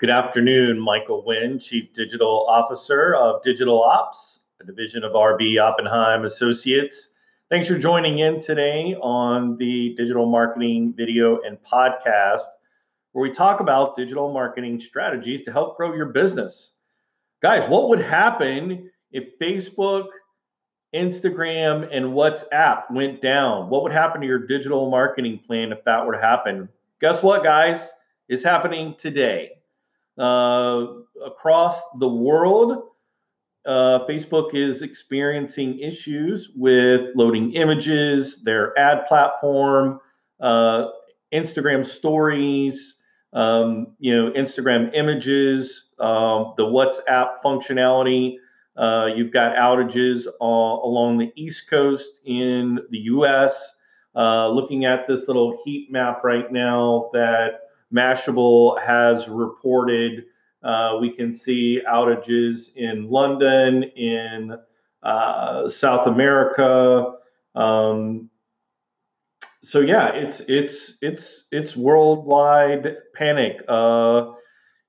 Good afternoon, Michael Wynn, Chief Digital Officer of Digital Ops, a division of RB Oppenheim Associates. Thanks for joining in today on the Digital Marketing Video and Podcast, where we talk about digital marketing strategies to help grow your business. Guys, what would happen if Facebook, Instagram, and WhatsApp went down? What would happen to your digital marketing plan if that were to happen? Guess what, guys? It's happening today uh, across the world, uh, Facebook is experiencing issues with loading images, their ad platform, uh, Instagram stories, um, you know, Instagram images, um, the WhatsApp functionality. Uh, you've got outages along the East Coast in the US. Uh, looking at this little heat map right now that Mashable has reported uh, we can see outages in London, in uh, South America. Um, so yeah, it's it's it's it's worldwide panic. Uh,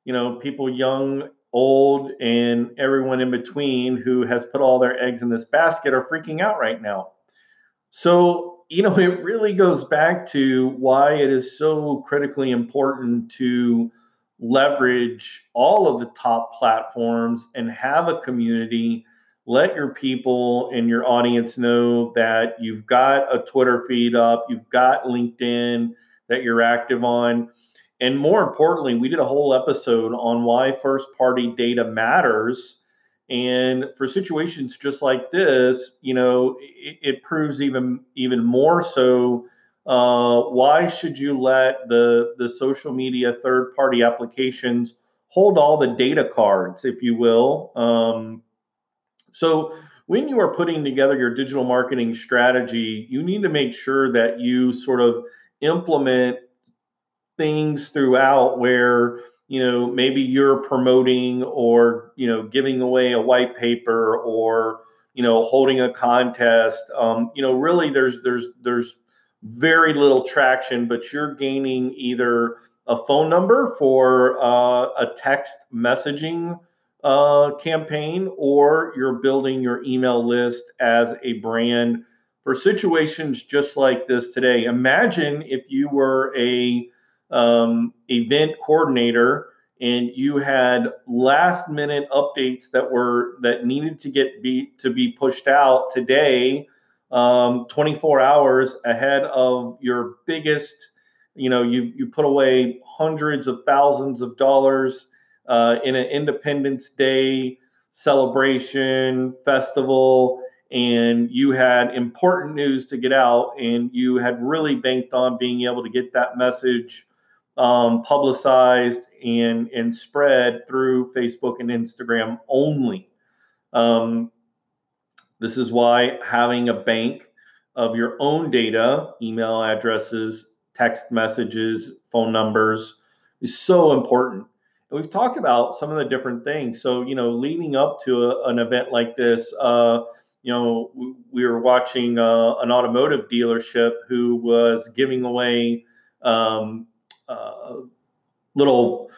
you know, people young, old, and everyone in between who has put all their eggs in this basket are freaking out right now. So you know, it really goes back to why it is so critically important to leverage all of the top platforms and have a community. Let your people and your audience know that you've got a Twitter feed up, you've got LinkedIn that you're active on. And more importantly, we did a whole episode on why first party data matters and for situations just like this, you know, it, it proves even even more so. Uh, why should you let the the social media third party applications hold all the data cards, if you will? Um, so when you are putting together your digital marketing strategy, you need to make sure that you sort of implement things throughout where you know maybe you're promoting or you know giving away a white paper or you know holding a contest. Um, you know really there's there's there's very little traction but you're gaining either a phone number for uh, a text messaging uh, campaign or you're building your email list as a brand for situations just like this today. Imagine if you were a um, event coordinator and you had last minute updates that were that needed to get be to be pushed out today um, 24 hours ahead of your biggest you know you you put away hundreds of thousands of dollars uh, in an independence day celebration festival and you had important news to get out and you had really banked on being able to get that message um, publicized and and spread through Facebook and Instagram only. Um, this is why having a bank of your own data, email addresses, text messages, phone numbers, is so important. And we've talked about some of the different things. So you know, leading up to a, an event like this. Uh, you know, we, we were watching uh, an automotive dealership who was giving away um, little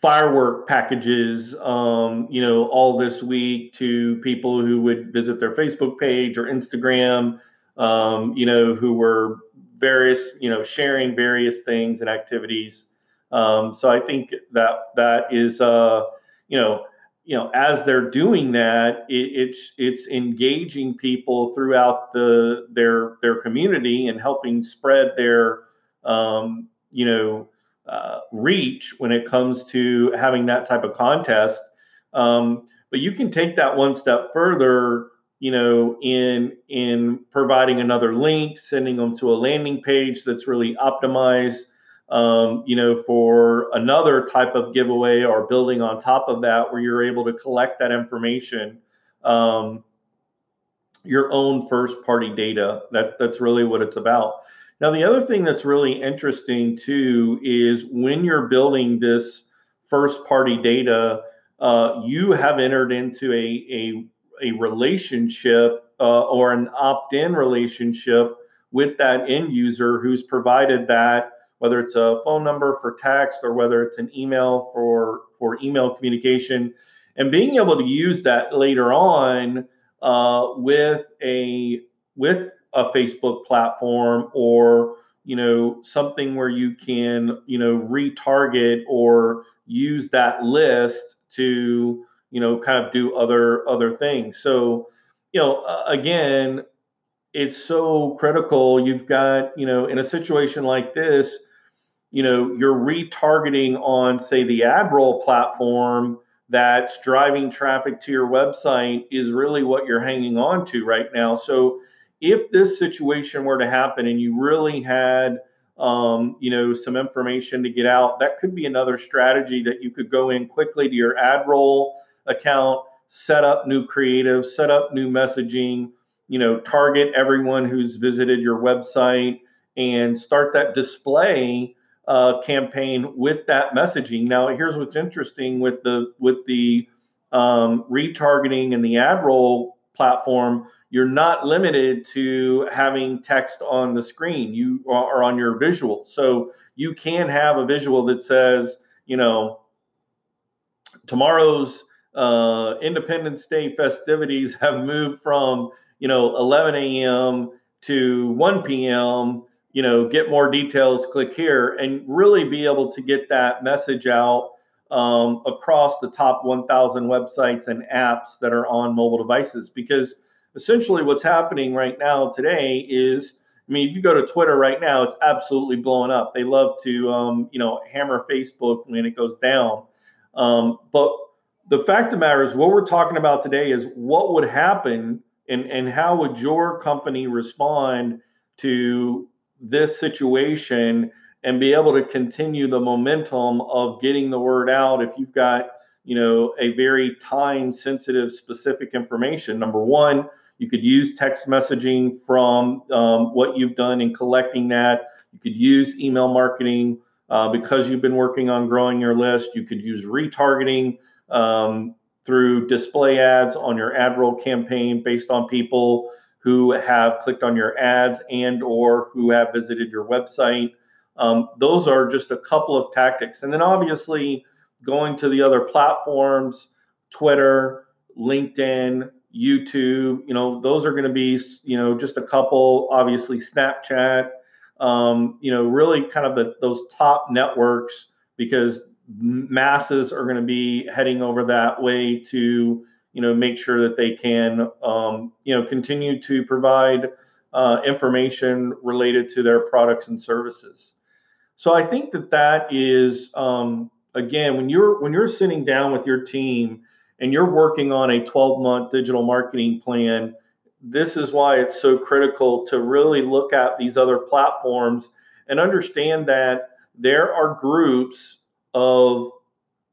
firework packages, um, you know, all this week to people who would visit their Facebook page or Instagram, um, you know, who were various, you know, sharing various things and activities. Um, so I think that that is, uh, you know, you know, as they're doing that, it, it's it's engaging people throughout the their their community and helping spread their, um, you know, uh, reach when it comes to having that type of contest. Um, but you can take that one step further, you know, in in providing another link, sending them to a landing page that's really optimized, um, you know, for another type of giveaway or building on top of that, where you're able to collect that information. Um, your own first party data that that's really what it's about now, the other thing that's really interesting too is when you're building this first party data, uh, you have entered into a, a, a relationship uh, or an opt in relationship with that end user who's provided that whether it's a phone number for text or whether it's an email for for email communication, and being able to use that later on uh, with a with a Facebook platform or you know something where you can you know retarget or use that list to you know kind of do other other things. So you know again it's so critical. You've got you know in a situation like this you know you're retargeting on say the adroll platform that's driving traffic to your website is really what you're hanging on to right now. So if this situation were to happen and you really had um, you know some information to get out that could be another strategy that you could go in quickly to your adroll account set up new creative set up new messaging you know target everyone who's visited your website and start that display uh, campaign with that messaging. Now here's what's interesting with the with the um, retargeting and the adroll platform you're not limited to having text on the screen you are on your visual. So you can have a visual that says you know tomorrow's uh, independence day festivities have moved from you know 11 a.m to 1 p.m you know get more details click here and really be able to get that message out um, across the top 1000 websites and apps that are on mobile devices. Because essentially what's happening right now today is I mean, if you go to Twitter right now, it's absolutely blowing up. They love to, um, you know, hammer Facebook when it goes down. Um, but the fact of the matter is, what we're talking about today is what would happen and, and how would your company respond to this situation and be able to continue the momentum of getting the word out if you've got, you know, a very time sensitive specific information. Number one, you could use text messaging from um, what you've done in collecting that. You could use email marketing uh, because you've been working on growing your list. You could use retargeting um, through display ads on your adroll campaign based on people who have clicked on your ads and or who have visited your website. Um, those are just a couple of tactics. And then obviously going to the other platforms, Twitter, LinkedIn, YouTube, you know, those are going to be, you know, just a couple, obviously Snapchat, um, you know, really kind of the, those top networks because masses are going to be heading over that way to, you know, make sure that they can, um, you know, continue to provide uh, information related to their products and services. So I think that that is, um, again, when you're when you're sitting down with your team and you're working on a 12 month digital marketing plan, this is why it's so critical to really look at these other platforms and understand that there are groups of,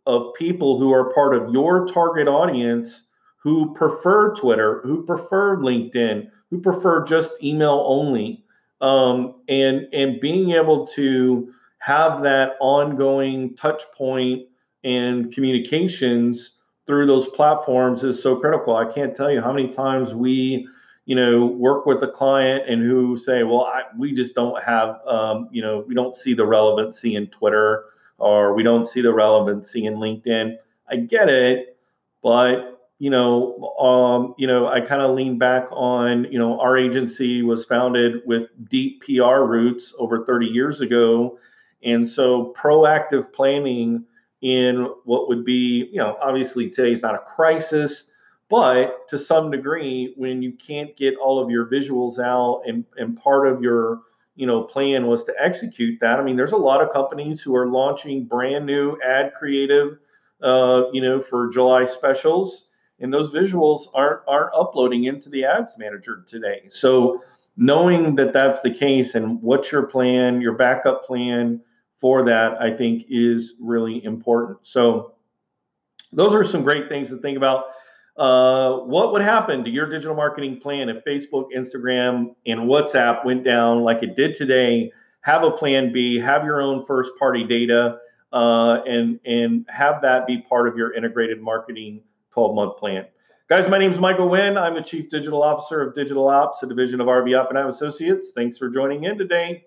of people who are part of your target audience who prefer Twitter, who prefer LinkedIn, who prefer just email only. Um, and, and being able to have that ongoing touch point and communications through those platforms is so critical. I can't tell you how many times we, you know, work with a client and who say, well, I, we just don't have, um, you know, we don't see the relevancy in Twitter or we don't see the relevancy in LinkedIn. I get it, but you know, um, you know, I kind of lean back on, you know, our agency was founded with deep PR roots over 30 years ago, and so proactive planning in what would be, you know, obviously today's not a crisis, but to some degree, when you can't get all of your visuals out and, and part of your, you know, plan was to execute that. I mean, there's a lot of companies who are launching brand new ad creative, uh, you know, for July specials, and those visuals aren't aren't uploading into the ads manager today. So knowing that that's the case and what's your plan, your backup plan, for that, I think is really important. So, those are some great things to think about. Uh, what would happen to your digital marketing plan if Facebook, Instagram, and WhatsApp went down like it did today? Have a plan B, have your own first party data, uh, and, and have that be part of your integrated marketing 12 month plan. Guys, my name is Michael Wynn. I'm the Chief Digital Officer of Digital Ops, a division of RB Oppenheim Associates. Thanks for joining in today.